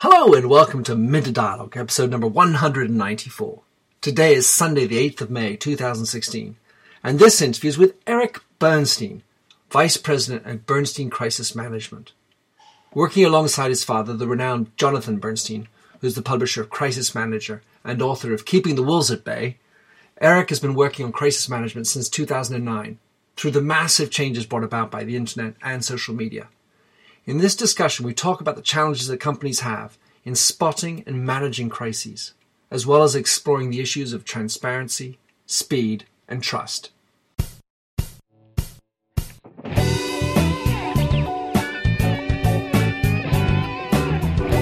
Hello and welcome to Minter Dialogue, episode number 194. Today is Sunday, the 8th of May, 2016, and this interview is with Erik Bernstein, Vice President at Bernstein Crisis Management. Working alongside his father, the renowned Jonathan Bernstein, who is the publisher of Crisis Manager and author of Keeping the Wolves at Bay, Erik has been working on crisis management since 2009 through the massive changes brought about by the internet and social media. In this discussion, we talk about the challenges that companies have in spotting and managing crises, as well as exploring the issues of transparency, speed, and trust.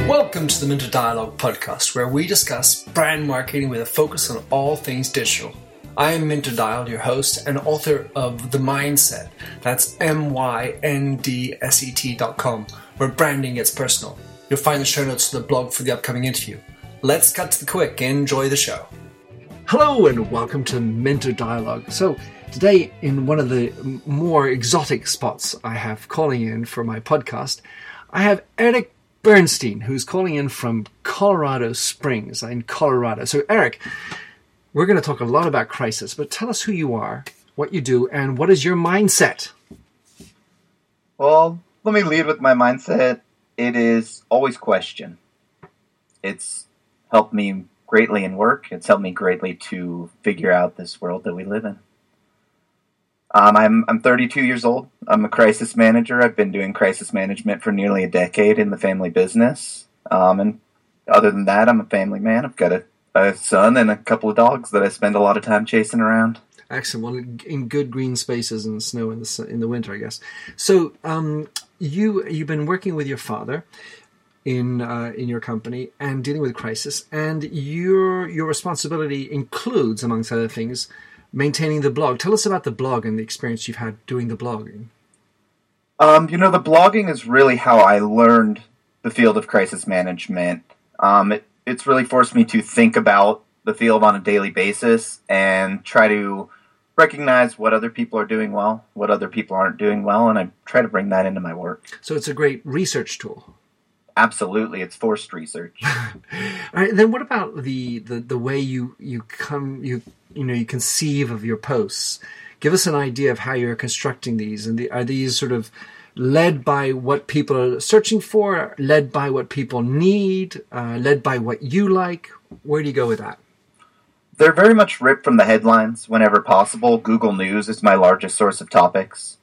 Welcome to the Minter Dialogue podcast, where we discuss brand marketing with a focus on all things digital. I am Minter Dial, your host and author of The Myndset. That's M Y N D S E T dot com, where branding gets personal. You'll find the show notes to the blog for the upcoming interview. Let's cut to the quick. and Enjoy the show. Hello and welcome to Minter Dialogue. So, today, in one of the more exotic spots I have calling in for my podcast, I have Erik Bernstein, who's calling in from Colorado Springs in Colorado. So, Erik, we're going to talk a lot about crisis, but tell us who you are, what you do, and what is your mindset? Well, let me lead with my mindset. It is always question. It's helped me greatly in work. It's helped me greatly to figure out this world that we live in. Um, I'm I'm 32 years old. I'm a crisis manager. I've been doing crisis management for nearly a decade in the family business. Um, and other than that, I'm a family man. I've got a, a son and a couple of dogs that I spend a lot of time chasing around. Excellent. Well, in good green spaces and snow in the in the winter, I guess. So, um, you you've been working with your father in uh, in your company and dealing with crisis, and your your responsibility includes, amongst other things, maintaining the blog. Tell us about the blog and the experience you've had doing the blogging. Um, you know, the blogging is really how I learned the field of crisis management. Um, it, it's really forced me to think about the field on a daily basis and try to recognize what other people are doing well, what other people aren't doing well, and I try to bring that into my work. So it's a great research tool. Absolutely, it's forced research. All right, then what about the, the, the way you, you come you you know you conceive of your posts? Give us an idea of how you're constructing these, and the, are these sort of led by what people are searching for, led by what people need, uh, led by what you like? Where do you go with that? They're very much ripped from the headlines whenever possible. Google News is my largest source of topics.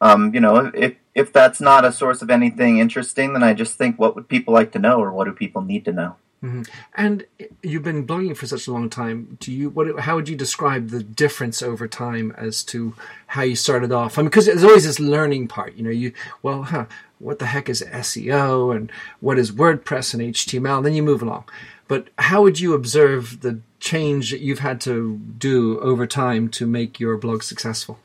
Um, you know, if if that's not a source of anything interesting, then I just think, what would people like to know, or what do people need to know? Mm-hmm. And you've been blogging for such a long time. Do you what? How would you describe the difference over time as to how you started off? I mean, because there's always this learning part. You know, you well, huh, what the heck is SEO and what is WordPress and HTML? And then you move along. But how would you observe the change that you've had to do over time to make your blog successful?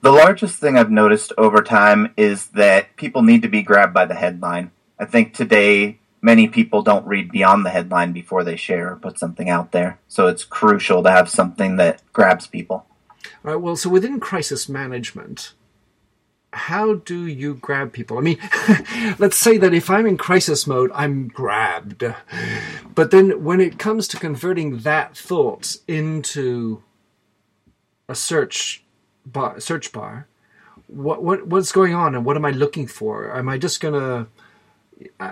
The largest thing I've noticed over time is that people need to be grabbed by the headline. I think today many people don't read beyond the headline before they share or put something out there. So it's crucial to have something that grabs people. All right. Well, so within crisis management, how do you grab people? I mean, let's say that if I'm in crisis mode, I'm grabbed. But then when it comes to converting that thought into a search bar, search bar, what what what's going on and what am I looking for? Am I just gonna, uh,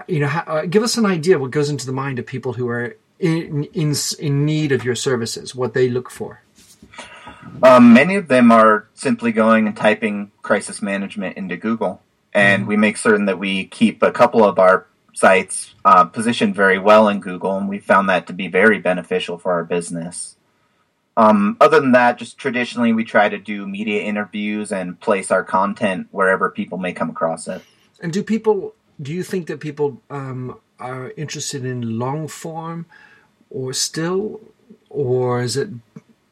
you know, ha- uh, give us an idea what goes into the mind of people who are in in in need of your services, what they look for. Um, many of them are simply going and typing crisis management into Google, and mm-hmm. we make certain that we keep a couple of our sites uh, positioned very well in Google, and we found that to be very beneficial for our business. Um, other than that, just traditionally, we try to do media interviews and place our content wherever people may come across it. And do people? Do you think that people um, are interested in long form, or still, or is it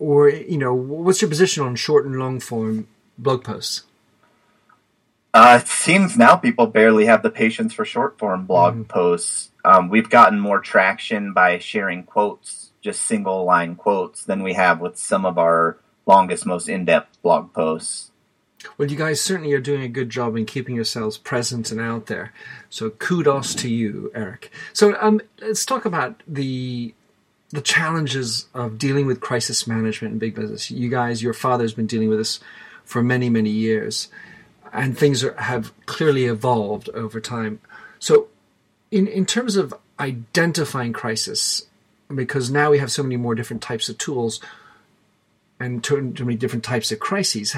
or you know, what's your position on short and long form blog posts? Uh, it seems now people barely have the patience for short form blog mm. posts. Um, we've gotten more traction by sharing quotes, just single line quotes, than we have with some of our longest, most in depth blog posts. Well, you guys certainly are doing a good job in keeping yourselves present and out there. So kudos to you, Erik. So um, let's talk about the the challenges of dealing with crisis management in big business. You guys, your father's been dealing with this for many, many years, and things are, have clearly evolved over time. So, in in terms of identifying crisis, because now we have so many more different types of tools and too, too many different types of crises.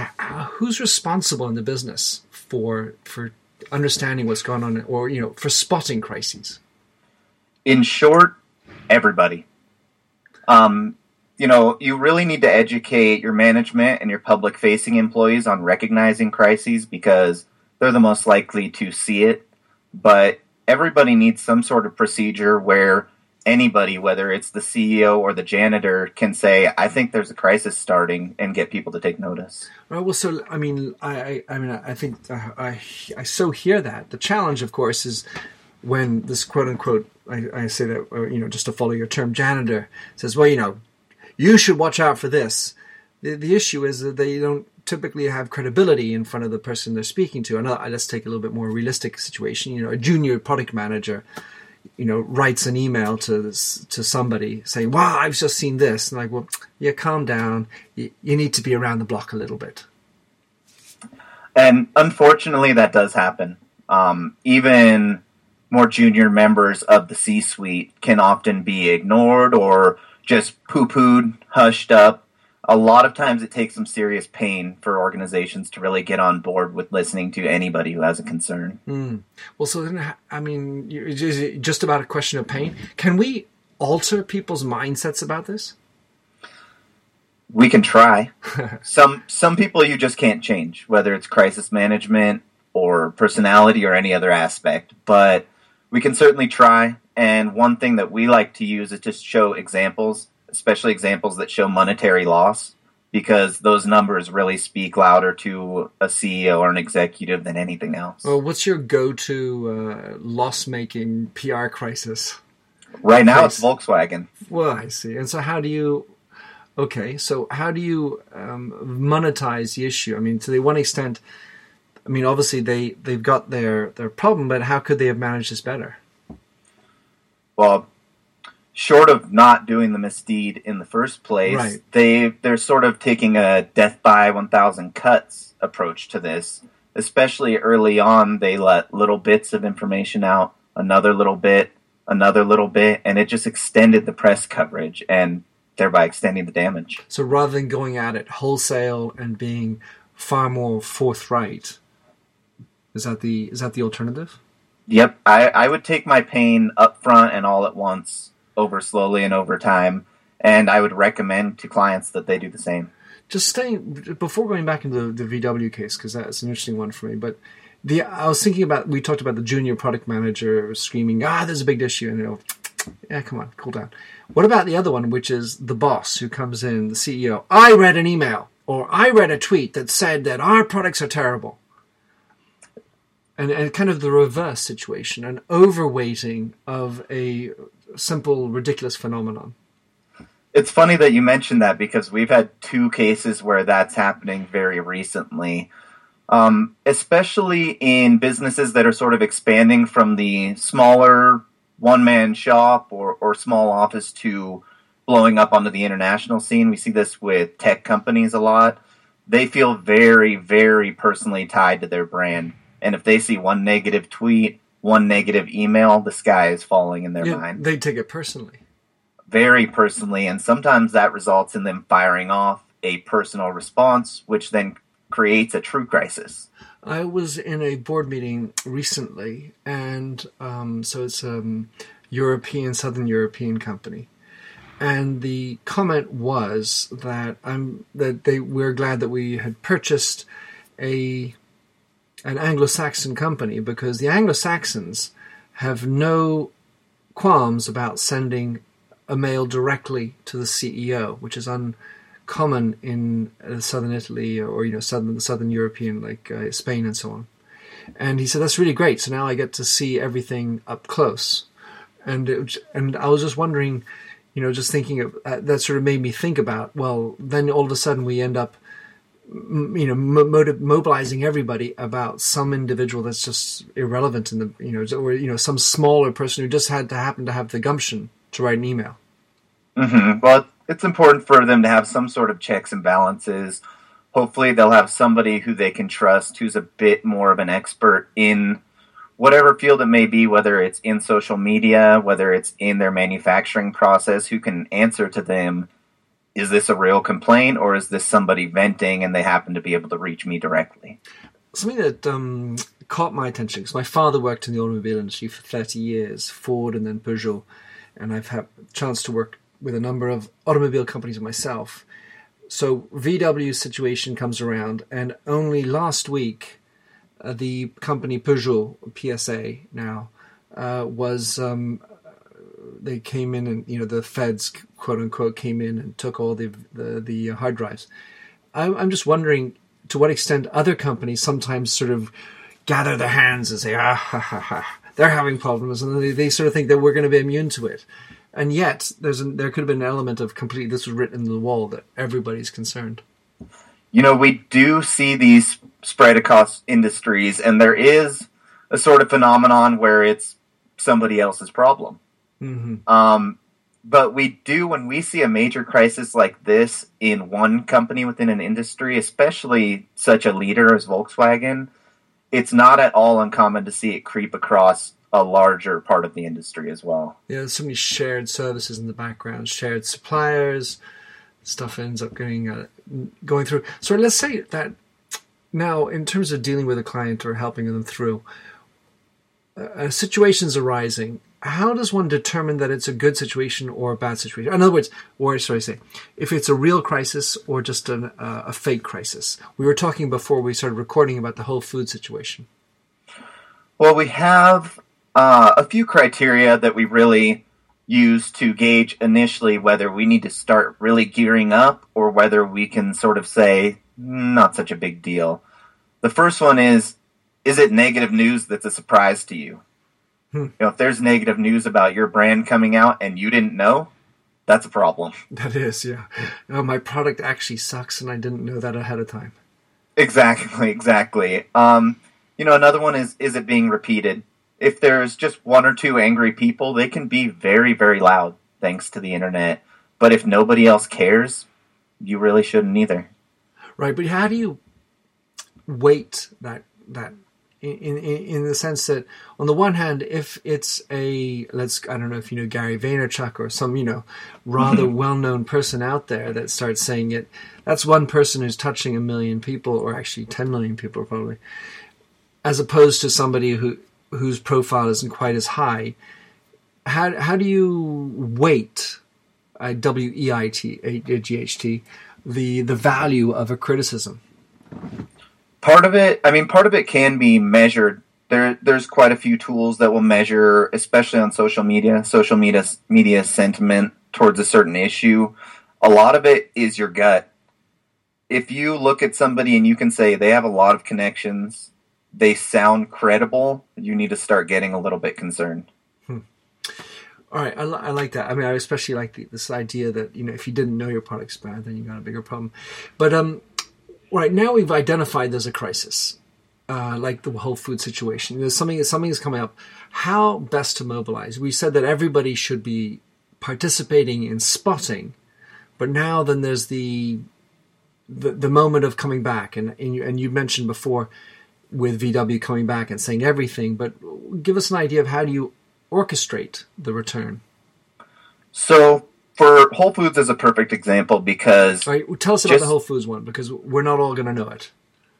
Who's responsible in the business for for understanding what's going on, or you know, for spotting crises? In short, everybody. Um, you know, you really need to educate your management and your public facing employees on recognizing crises because they're the most likely to see it. But everybody needs some sort of procedure where anybody, whether it's the CEO or the janitor, can say, "I think there's a crisis starting," and get people to take notice. Right. Well, so I mean, I, I, mean, I think I, I, I so hear that. The challenge, of course, is when this quote unquote, I, I say that, uh, you know, just to follow your term, janitor says, "Well, you know, you should watch out for this." The, the issue is that they don't typically have credibility in front of the person they're speaking to. Uh, let's take a little bit more realistic situation. You know, a junior product manager you know, writes an email to to somebody saying, "Wow, I've just seen this," and like, well, yeah, calm down. You, you need to be around the block a little bit. And unfortunately, that does happen. Um, even more junior members of the C-suite can often be ignored or just poo-pooed, hushed up, a lot of times it takes some serious pain for organizations to really get on board with listening to anybody who has a concern. Mm. Well, so then, I mean, is it just about a question of pain? Can we alter people's mindsets about this? We can try. some some people you just can't change, whether it's crisis management or personality or any other aspect. But we can certainly try. And one thing that we like to use is to show examples especially examples that show monetary loss, because those numbers really speak louder to a CEO or an executive than anything else. Well, what's your go-to uh, loss-making PR crisis? Right now, it's Volkswagen. Well, I see. And so, how do you? Okay, so how do you um, monetize the issue? I mean, to the one extent, I mean, obviously they they've got their their problem, but how could they have managed this better? Well, short of not doing the misdeed in the first place, right. they they're sort of taking a death by one thousand cuts approach to this. Especially early on, they let little bits of information out, another little bit, another little bit, and it just extended the press coverage and thereby extending the damage. So rather than going at it wholesale and being far more forthright, is that the is that the alternative? Yep, I, I would take my pain up front and all at once over slowly and over time. And I would recommend to clients that they do the same. Just staying before going back into the, the VW case because that's an interesting one for me. But the I was thinking about we talked about the junior product manager screaming, "Ah, there's a big issue," and you know, yeah, come on, cool down. What about the other one, which is the boss who comes in, the CEO? I read an email or I read a tweet that said that our products are terrible. And, and kind of the reverse situation, an overweighting of a simple, ridiculous phenomenon. It's funny that you mentioned that because we've had two cases where that's happening very recently. Um, especially in businesses that are sort of expanding from the smaller one man shop or, or small office to blowing up onto the international scene. We see this with tech companies a lot. They feel very, very personally tied to their brand. And if they see one negative tweet one negative email, the sky is falling in their yeah, mind. They take it personally. Very personally, and sometimes that results in them firing off a personal response, which then creates a true crisis. I was in a board meeting recently, and um, so it's a um, European, Southern European company, and the comment was that I'm that they we're glad that we had purchased a an Anglo-Saxon company because the Anglo-Saxons have no qualms about sending a mail directly to the CEO, which is uncommon in uh, southern Italy or you know southern southern European like uh, Spain and so on. And he said that's really great. So now I get to see everything up close, and it, and I was just wondering, you know, just thinking of uh, that sort of made me think about well, then all of a sudden we end up you know mobilizing everybody about some individual that's just irrelevant in the you know or you know some smaller person who just had to happen to have the gumption to write an email. Mm-hmm. Well, it's important for them to have some sort of checks and balances. Hopefully, they'll have somebody who they can trust who's a bit more of an expert in whatever field it may be, whether it's in social media, whether it's in their manufacturing process, who can answer to them is this a real complaint or is this somebody venting and they happen to be able to reach me directly? Something that um, caught my attention because my father worked in the automobile industry for 30 years, Ford and then Peugeot, and I've had a chance to work with a number of automobile companies myself. So VW's situation comes around, and only last week, uh, the company Peugeot PSA now uh, was um, they came in and you know the feds quote unquote came in and took all the the, the hard drives. I'm, I'm just wondering to what extent other companies sometimes sort of gather their hands and say ah ha ha ha they're having problems and they, they sort of think that we're going to be immune to it. And yet, there's an, there could have been an element of complete. This was written in the wall that everybody's concerned. You know, we do see these spread across industries, and there is a sort of phenomenon where it's somebody else's problem. Mm-hmm. Um, but we do when we see a major crisis like this in one company within an industry, especially such a leader as Volkswagen. It's not at all uncommon to see it creep across a larger part of the industry as well. Yeah, there's so many shared services in the background, shared suppliers. Stuff ends up getting uh, going through. So let's say that now, in terms of dealing with a client or helping them through, uh, situations arising how does one determine that it's a good situation or a bad situation? In other words, or should I say, if it's a real crisis or just an, uh, a fake crisis? We were talking before we started recording about the whole food situation. Well, we have uh, a few criteria that we really use to gauge initially whether we need to start really gearing up or whether we can sort of say, not such a big deal. The first one is, is it negative news that's a surprise to you? Hmm. You know, if there's negative news about your brand coming out and you didn't know, that's a problem. That is, yeah. Oh, my product actually sucks, and I didn't know that ahead of time. Exactly, exactly. Um, you know, another one is is it being repeated? If there's just one or two angry people, they can be very, very loud thanks to the internet. But if nobody else cares, you really shouldn't either. Right, but how do you weight that that in, in, in the sense that on the one hand, if it's a let's I don't know if you know Gary Vaynerchuk or some you know rather mm-hmm. well known person out there that starts saying it, that's one person who's touching a million people or actually ten million people probably, as opposed to somebody who whose profile isn't quite as high. How how do you weight uh, W E I T G H T the the value of a criticism? Part of it, I mean, part of it can be measured. There, there's quite a few tools that will measure, especially on social media, social media media sentiment towards a certain issue. A lot of it is your gut. If you look at somebody and you can say they have a lot of connections, they sound credible, you need to start getting a little bit concerned. Hmm. All right, I, I, like that. I mean, I especially like the, this idea that you know if you didn't know your product's bad, then you got a bigger problem. But um, right now we've identified there's a crisis, uh, like the whole food situation. There's something something is coming up. How best to mobilize? We said that everybody should be participating in spotting, but now then there's the the, the moment of coming back, and and you, and you mentioned before with VW coming back and saying everything, but give us an idea of how do you orchestrate the return. So for Whole Foods is a perfect example because. All right, tell us about the Whole Foods one because we're not all going to know it.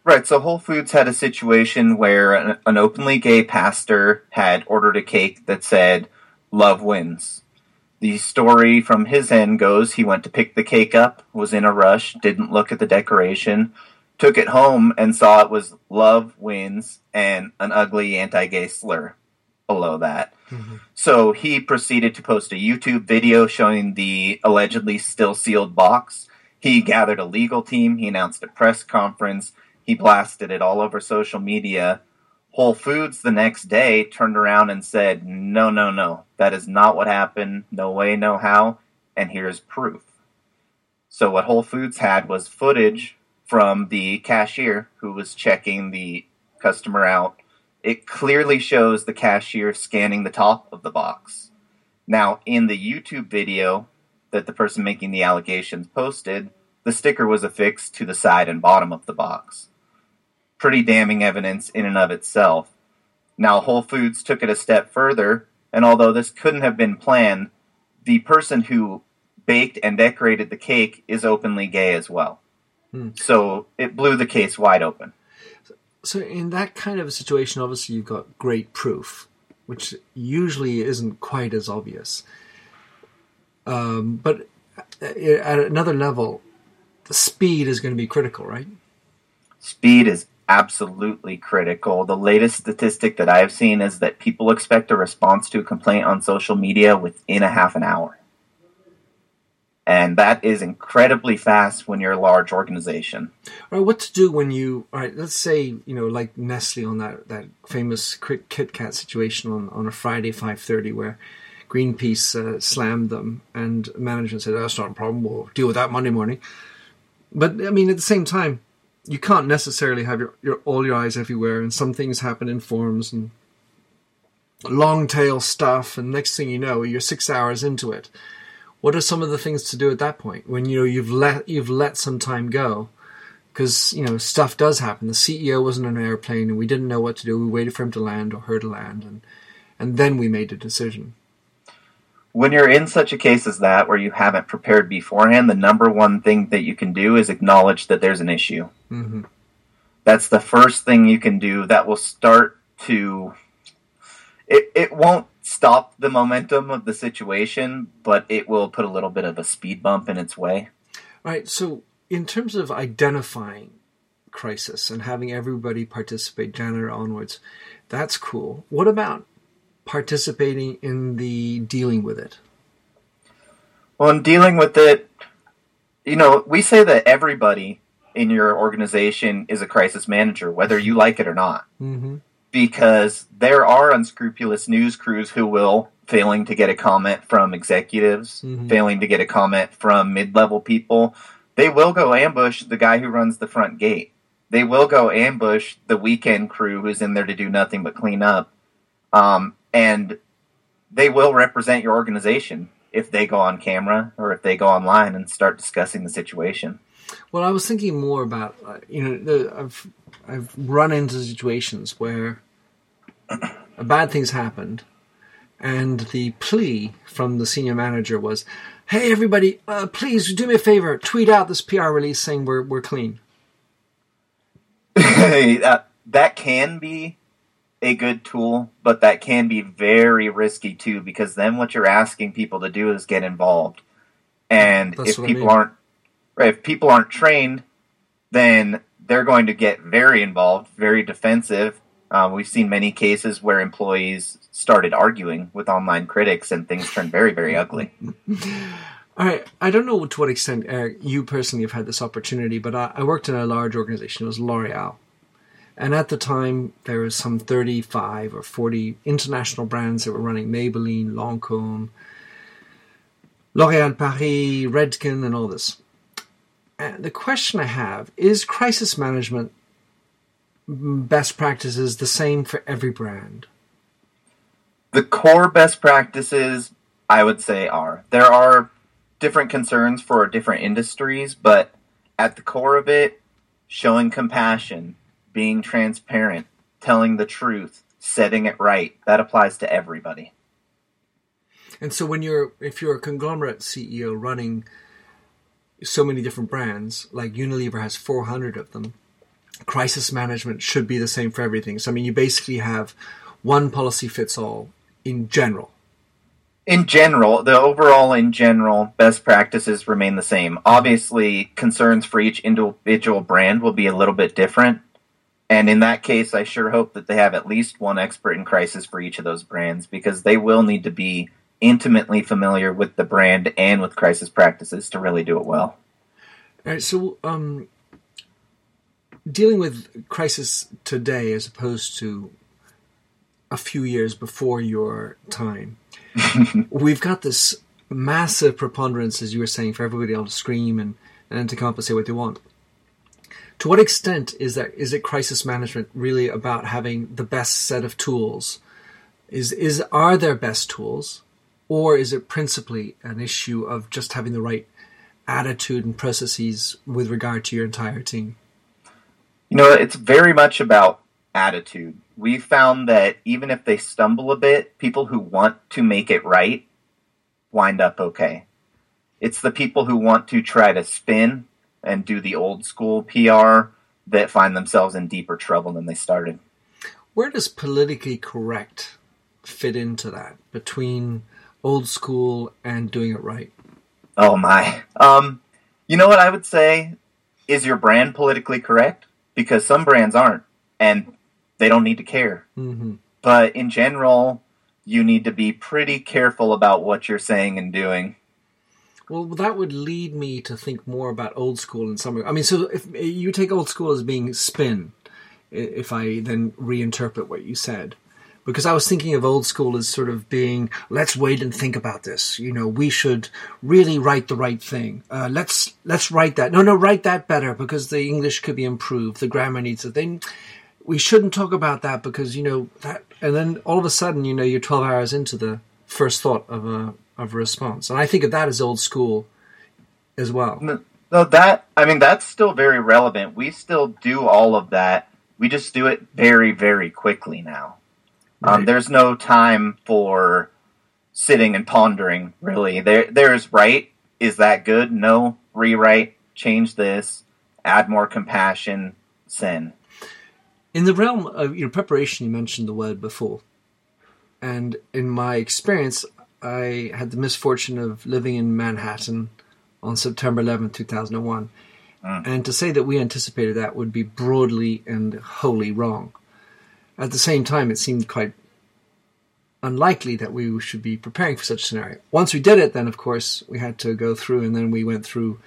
Right, so Whole Foods had a situation where an, an, openly gay pastor had ordered a cake that said, Love wins. The story from his end goes he went to pick the cake up, was in a rush, didn't look at the decoration, took it home, and saw it was Love wins and an ugly anti gay slur below that. Mm-hmm. So he proceeded to post a YouTube video showing the allegedly still sealed box. He gathered a legal team. He announced a press conference. He blasted it all over social media. Whole Foods the next day turned around and said, No, no, no. That is not what happened. No way, no how. And here's proof. So, what Whole Foods had was footage from the cashier who was checking the customer out. It clearly shows the cashier scanning the top of the box. Now, in the YouTube video that the person making the allegations posted, the sticker was affixed to the side and bottom of the box. Pretty damning evidence in and of itself. Now, Whole Foods took it a step further, and although this couldn't have been planned, the person who baked and decorated the cake is openly gay as well. Hmm. So it blew the case wide open. So, in that kind of a situation, obviously, you've got great proof, which usually isn't quite as obvious. Um, but at another level, the speed is going to be critical, right? Speed is absolutely critical. The latest statistic that I have seen is that people expect a response to a complaint on social media within a half an hour. And that is incredibly fast when you're a large organization. All right, what to do when you, all right, let's say, you know, like Nestle on that, that famous Kit Kat situation on, on a Friday, 5.30, where Greenpeace uh, slammed them and management said, oh, that's not a problem, we'll deal with that Monday morning. But, I mean, at the same time, you can't necessarily have your, your all your eyes everywhere, and some things happen in forums and long tail stuff, and next thing you know, you're six hours into it. What are some of the things to do at that point when you know you've let you've let some time go? Because you know stuff does happen. The CEO wasn't on an airplane, and we didn't know what to do. We waited for him to land or her to land, and and then we made a decision when you're in such a case as that where you haven't prepared beforehand, the number one thing that you can do is acknowledge that there's an issue. Mm-hmm. That's the first thing you can do that will start to. It, it won't stop the momentum of the situation, but it will put a little bit of a speed bump in its way. Right. So, in terms of identifying crisis and having everybody participate janitor onwards, that's cool. What about participating in the dealing with it? Well, in dealing with it, you know, we say that everybody in your organization is a crisis manager, whether you like it or not. Mm-hmm. Because there are unscrupulous news crews who will, failing to get a comment from executives, mm-hmm. failing to get a comment from mid level people, they will go ambush the guy who runs the front gate. They will go ambush the weekend crew who's in there to do nothing but clean up. Um, and they will represent your organization if they go on camera or if they go online and start discussing the situation. Well, I was thinking more about uh, you know the, I've I've run into situations where a bad thing's happened, and the plea from the senior manager was, "Hey, everybody, uh, please do me a favor, tweet out this PR release saying we're we're clean." that that can be a good tool, but that can be very risky too because then what you're asking people to do is get involved. And That's if people I mean. aren't right, if people aren't trained, then they're going to get very involved, very defensive. Um, we've seen many cases where employees started arguing with online critics, and things turned very, very ugly. All right. I don't know to what extent Erik, you personally have had this opportunity, but I, I worked in a large organization. It was L'Oreal, and at the time, there was some 35 or 40 international brands that were running Maybelline, Lancome, L'Oréal Paris, Redken, and all this. And the question I have is crisis management best practices the same for every brand? The core best practices, I would say, are. There are different concerns for different industries, but at the core of it, showing compassion, being transparent, telling the truth, setting it right. That applies to everybody. And so when you're if you're a conglomerate CEO running so many different brands, like Unilever has 400 of them, crisis management should be the same for everything. So I mean you basically have one policy fits all in general. In general, the overall in general best practices remain the same. Obviously, concerns for each individual brand will be a little bit different, and in that case, I sure hope that they have at least one expert in crisis for each of those brands because they will need to be intimately familiar with the brand and with crisis practices to really do it well. All right. So, um, dealing with crisis today as opposed to a few years before your time, we've got this massive preponderance, as you were saying, for everybody else to scream and, and to compensate what they want. to what extent is that is it crisis management really about having the best set of tools? Is is are there best tools, or is it principally an issue of just having the right attitude and processes with regard to your entire team? You know, it's very much about attitude. We found that even if they stumble a bit, people who want to make it right wind up okay. It's the people who want to try to spin and do the old school PR that find themselves in deeper trouble than they started. Where does politically correct fit into that between old school and doing it right? Oh my. Um, you know what I would say? Is your brand politically correct? Because some brands aren't, and they don't need to care. Mm-hmm. But in general, you need to be pretty careful about what you're saying and doing. Well, that would lead me to think more about old school in some. I mean, so if you take old school as being spin, if I then reinterpret what you said, because I was thinking of old school as sort of being, let's wait and think about this. You know, we should really write the right thing. Uh, let's let's write that. No, no, write that better because the English could be improved. The grammar needs a thing. We shouldn't talk about that because you know that. And then all of a sudden, you know, you're 12 hours into the first thought of a of a response, and I think of that as old school as well. No, that I mean that's still very relevant. We still do all of that. We just do it very, very quickly now. Um, Right. there's no time for sitting and pondering. Really, there there's right. Is that good? No. Rewrite. Change this. Add more compassion. Sin. In the realm of your preparation, you mentioned the word before. And in my experience, I had the misfortune of living in Manhattan on September 11, 2001. Mm. And to say that we anticipated that would be broadly and wholly wrong. At the same time, it seemed quite unlikely that we should be preparing for such a scenario. Once we did it, then of course we had to go through, and then we went through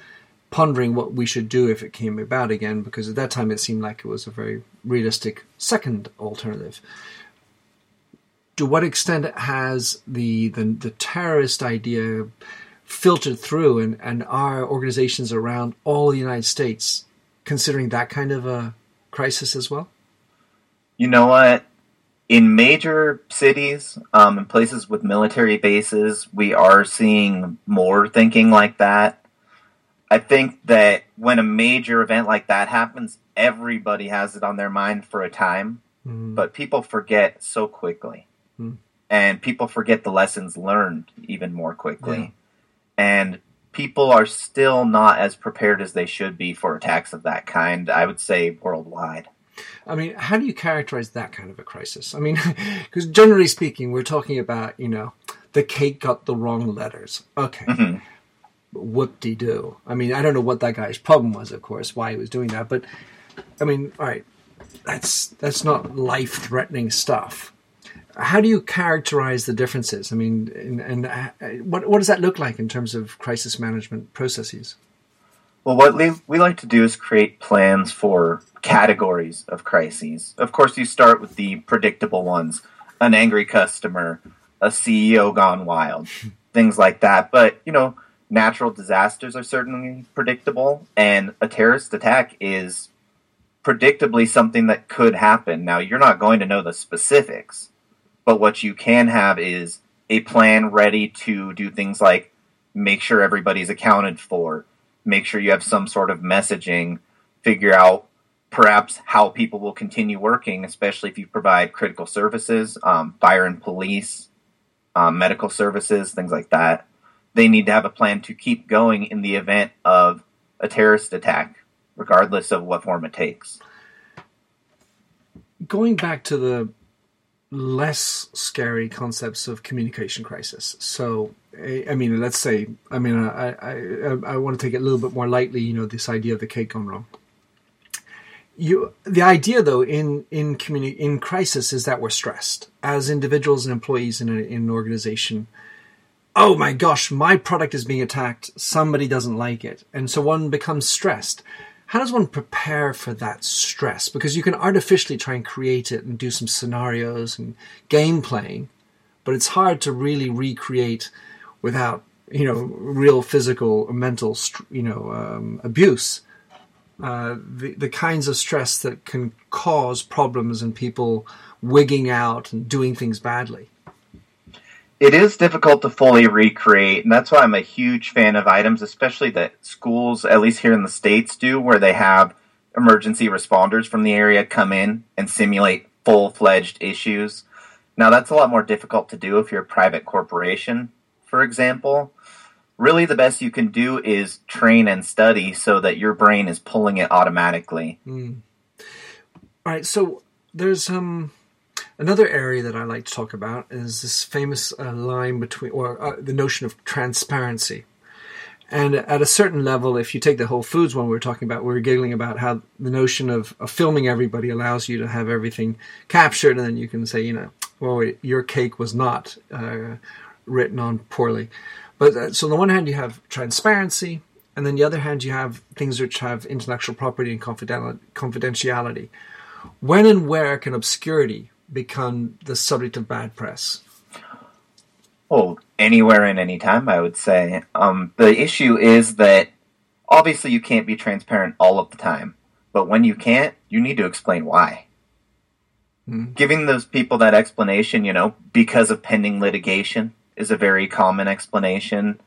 pondering what we should do if it came about again, because at that time it seemed like it was a very realistic second alternative. To what extent has the the, the terrorist idea filtered through, and, and are organizations around all the United States considering that kind of a crisis as well? You know what? In major cities, um, in places with military bases, we are seeing more thinking like that. I think that when a major event like that happens, everybody has it on their mind for a time, Mm, but people forget so quickly. Hmm. And people forget the lessons learned even more quickly. Yeah. And people are still not as prepared as they should be for attacks of that kind, I would say worldwide. I mean, how do you characterize that kind of a crisis? I mean, because generally speaking, we're talking about, you know, the cake got the wrong letters. Okay. Mhm. Whoop de doo. I mean, I don't know what that guy's problem was, of course, why he was doing that, but I mean, all right, that's that's not life threatening stuff. How do you characterize the differences? I mean, and, and uh, what what does that look like in terms of crisis management processes? Well, what we, we like to do is create plans for categories of crises. Of course, you start with the predictable ones an angry customer, a CEO gone wild, things like that. But, you know, natural disasters are certainly predictable, and a terrorist attack is predictably something that could happen. Now, you're not going to know the specifics, but what you can have is a plan ready to do things like make sure everybody's accounted for, make sure you have some sort of messaging, figure out perhaps how people will continue working, especially if you provide critical services, um, fire and police, um, medical services, things like that. They need to have a plan to keep going in the event of a terrorist attack, regardless of what form it takes. going back to the less scary concepts of communication crisis. So, I mean, let's say, I mean, I, I, I, I want to take it a little bit more lightly. You know, this idea of the cake gone wrong. You, the idea though in in communi- in crisis is that we're stressed as individuals and employees in, a, in an organization. Oh my gosh, my product is being attacked. Somebody doesn't like it, and so one becomes stressed how does one prepare for that stress? Because you can artificially try and create it and do some scenarios and game playing, but it's hard to really recreate without you know real physical or mental you know um, abuse. uh, the the kinds of stress that can cause problems and people wigging out and doing things badly. It is difficult to fully recreate, and that's why I'm a huge fan of items, especially that schools, at least here in the States, do, where they have emergency responders from the area come in and simulate full fledged issues. Now, that's a lot more difficult to do if you're a private corporation, for example. Really, the best you can do is train and study so that your brain is pulling it automatically. Mm. All right, so there's um Another area that I like to talk about is this famous uh, line between, or uh, the notion of transparency. And at a certain level, if you take the Whole Foods one we were talking about, we were giggling about how the notion of, of, filming everybody allows you to have everything captured, and then you can say, you know, well, your cake was not uh, written on poorly. But uh, so on the one hand, you have transparency, and then the other hand, you have things which have intellectual property and confidentiality. When and where can obscurity become the subject of bad press? Oh, anywhere and anytime, I would say. Um, the issue is that obviously you can't be transparent all of the time, but when you can't, you need to explain why. Mm. Giving those people that explanation, you know, because of pending litigation, is a very common explanation.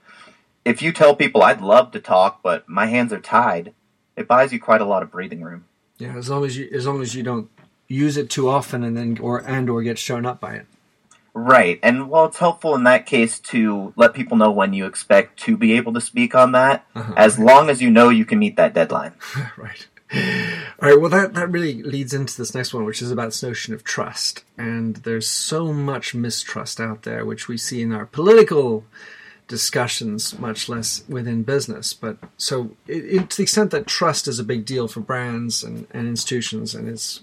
If you tell people, I'd love to talk, but my hands are tied, it buys you quite a lot of breathing room. Yeah, as long as you as long as you don't use it too often and then or and or get shown up by it. Right. And well, it's helpful in that case to let people know when you expect to be able to speak on that, uh-huh. as long as you know you can meet that deadline. right. All right. Well, that, that really leads into this next one, which is about this notion of trust. And there's so much mistrust out there, which we see in our political discussions, much less within business. But so, it, it, to the extent that trust is a big deal for brands and, and institutions, and it's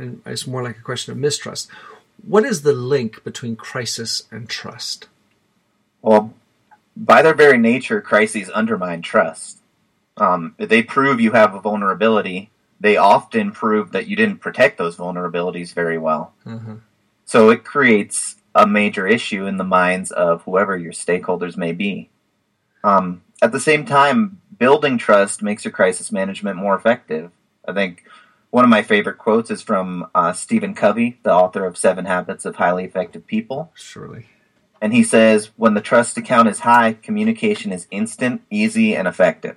and it's more like a question of mistrust. What is the link between crisis and trust? Well, by their very nature, crises undermine trust. Um, they prove you have a vulnerability. They often prove that you didn't protect those vulnerabilities very well. Mm-hmm. So it creates a major issue in the minds of whoever your stakeholders may be. Um, at the same time, building trust makes your crisis management more effective. I think one of my favorite quotes is from uh, Stephen Covey, the author of Seven Habits of Highly Effective People. Surely. And he says, when the trust account is high, communication is instant, easy, and effective.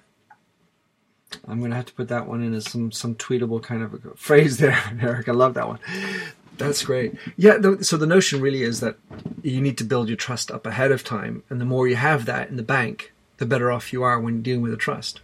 I'm going to have to put that one in as some, some tweetable kind of a phrase there, Erik. I love that one. That's great. Yeah, the, so the notion really is that you need to build your trust up ahead of time. And the more you have that in the bank, the better off you are when dealing with a trust.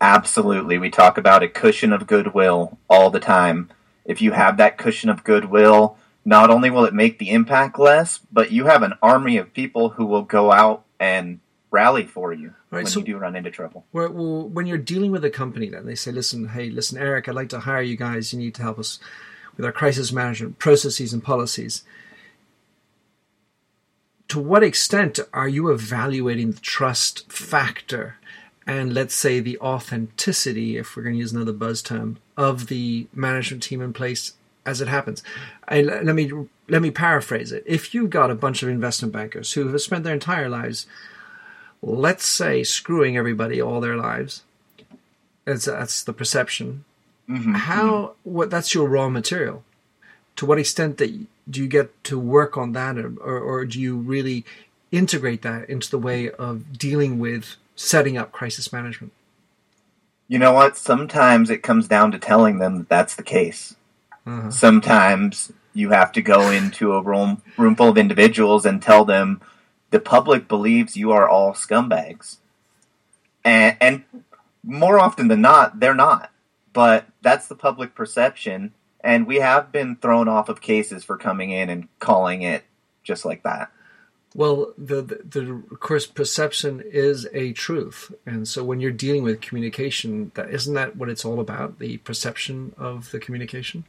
Absolutely. We talk about a cushion of goodwill all the time. If you have that cushion of goodwill, not only will it make the impact less, but you have an army of people who will go out and rally for you right, when so you do run into trouble. Well, when you're dealing with a company, then they say, "Listen, hey, listen, Erik, I'd like to hire you guys. You need to help us with our crisis management processes and policies." To what extent are you evaluating the trust factor and let's say the authenticity, if we're going to use another buzz term, of the management team in place as it happens. I, let me let me paraphrase it. If you've got a bunch of investment bankers who have spent their entire lives, let's say, screwing everybody all their lives, that's that's the perception. Mm-hmm. How what that's your raw material. To what extent that do you get to work on that, or, or, or do you really integrate that into the way of dealing with setting up crisis management? You know what? Sometimes it comes down to telling them that that's the case. Uh-huh. Sometimes you have to go into a room room full of individuals and tell them the public believes you are all scumbags. And, and more often than not, they're not. But that's the public perception, and we have been thrown off of cases for coming in and calling it just like that. Well, the, the, the, of course perception is a truth, and so when you're dealing with communication, that isn't that what it's all about? The perception of the communication.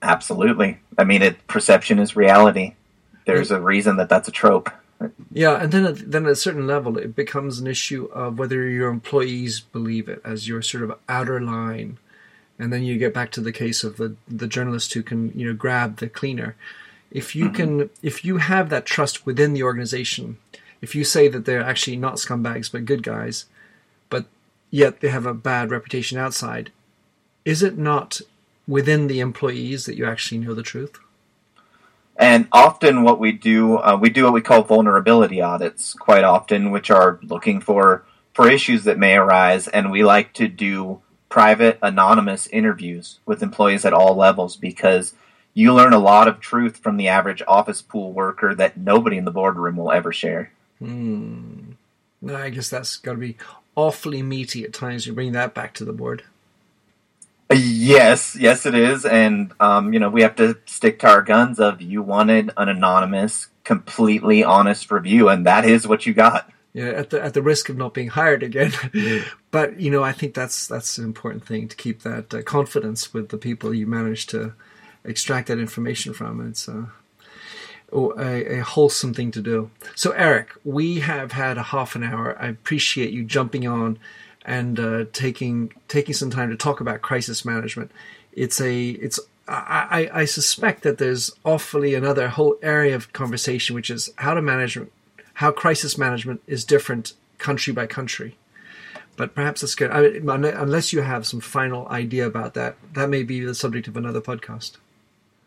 Absolutely. I mean, it perception is reality. There's a reason that that's a trope. Yeah, and then at, then at a certain level, it becomes an issue of whether your employees believe it as your sort of outer line, and then you get back to the case of the the journalist who can you know grab the cleaner if you mm-hmm. can if you have that trust within the organization if you say that they're actually not scumbags but good guys but yet they have a bad reputation outside. Is it not within the employees that you actually know the truth? And often, what we do, uh, we do what we call vulnerability audits quite often, which are looking for for issues that may arise, and we like to do private, anonymous interviews with employees at all levels because you learn a lot of truth from the average office pool worker that nobody in the boardroom will ever share. Hmm. I guess that's got to be awfully meaty at times. You bring that back to the board. Yes, yes, it is, and um, you know we have to stick to our guns. Of you wanted an anonymous, completely honest review, and that is what you got. Yeah, at the at the risk of not being hired again, but you know I think that's that's an important thing to keep that uh, confidence with the people you manage to extract that information from. It's uh, a, a, wholesome thing to do. So Erik, we have had a half an hour. I appreciate you jumping on and uh, taking taking some time to talk about crisis management. It's a it's I, I, suspect that there's awfully another whole area of conversation, which is how to manage how crisis management is different country by country. But perhaps that's good. I mean, unless you have some final idea about that, that may be the subject of another podcast.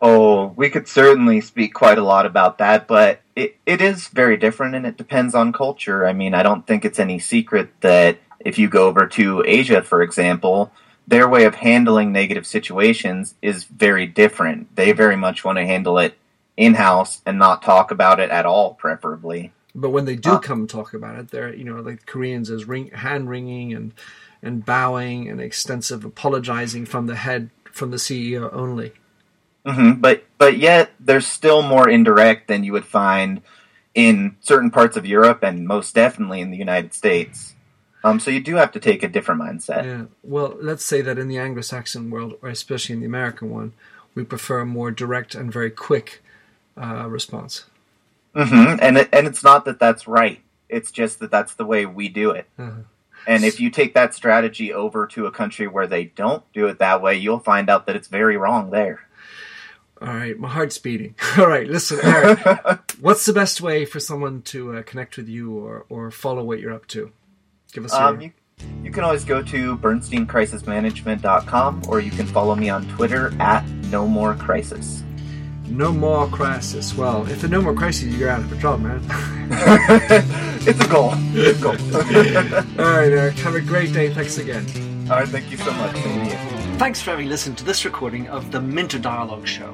Oh, we could certainly speak quite a lot about that, but it, it is very different and it depends on culture. I mean, I don't think it's any secret that if you go over to Asia, for example, their way of handling negative situations is very different. They very much want to handle it in house and not talk about it at all, preferably. But when they do uh, come talk about it, they're you know like Koreans is ring, hand wringing and and bowing and extensive apologizing from the head from the CEO only. Mm-hmm. But but yet there's still more indirect than you would find in certain parts of Europe and most definitely in the United States. Um, so you do have to take a different mindset. Yeah. Well, let's say that in the Anglo-Saxon world, or especially in the American one, we prefer a more direct and very quick uh, response. Mm-hmm. And it, and it's not that that's right. It's just that that's the way we do it. Uh-huh. And if you take that strategy over to a country where they don't do it that way, you'll find out that it's very wrong there. All right, my heart's beating. All right, listen, Erik, what's the best way for someone to uh, connect with you or, or follow what you're up to? Give us um, your... you, you can always go to bernsteincrisismanagement.com or you can follow me on Twitter at no more crisis. No more crisis. Well, if there's no more crisis, you're out of a job, man. it's a goal. It's a goal. All right, Erik. Have a great day. Thanks again. All right. Thank you so much. Thank you. Thanks for having listened to this recording of the Minter Dialogue Show.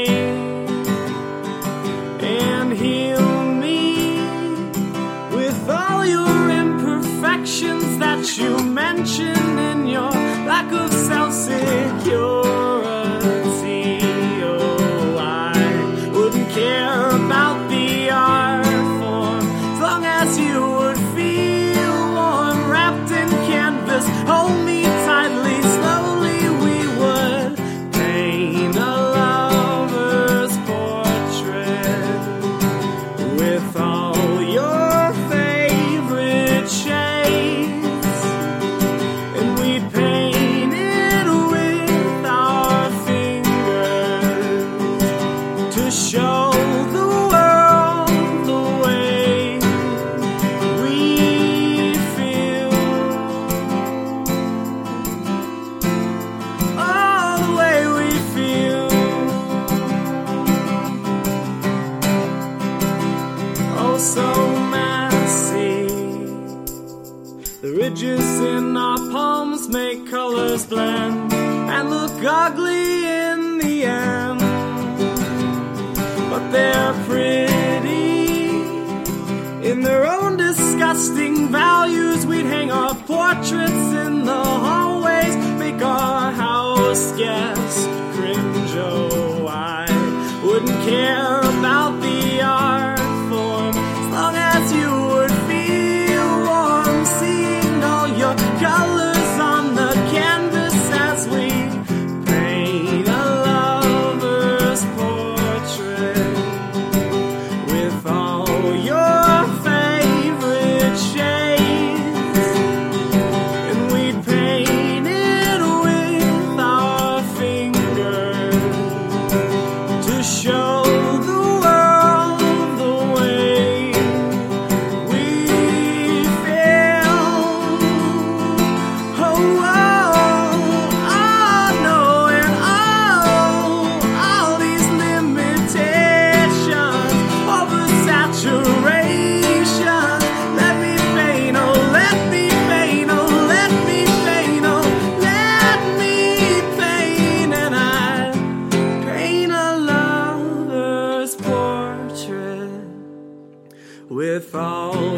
that you mention in your lack of self security.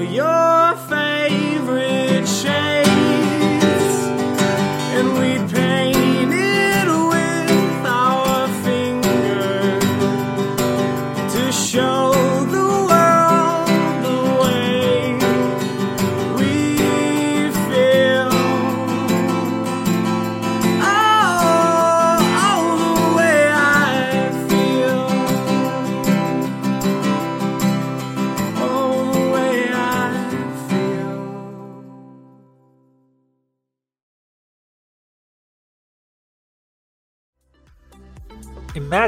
your face.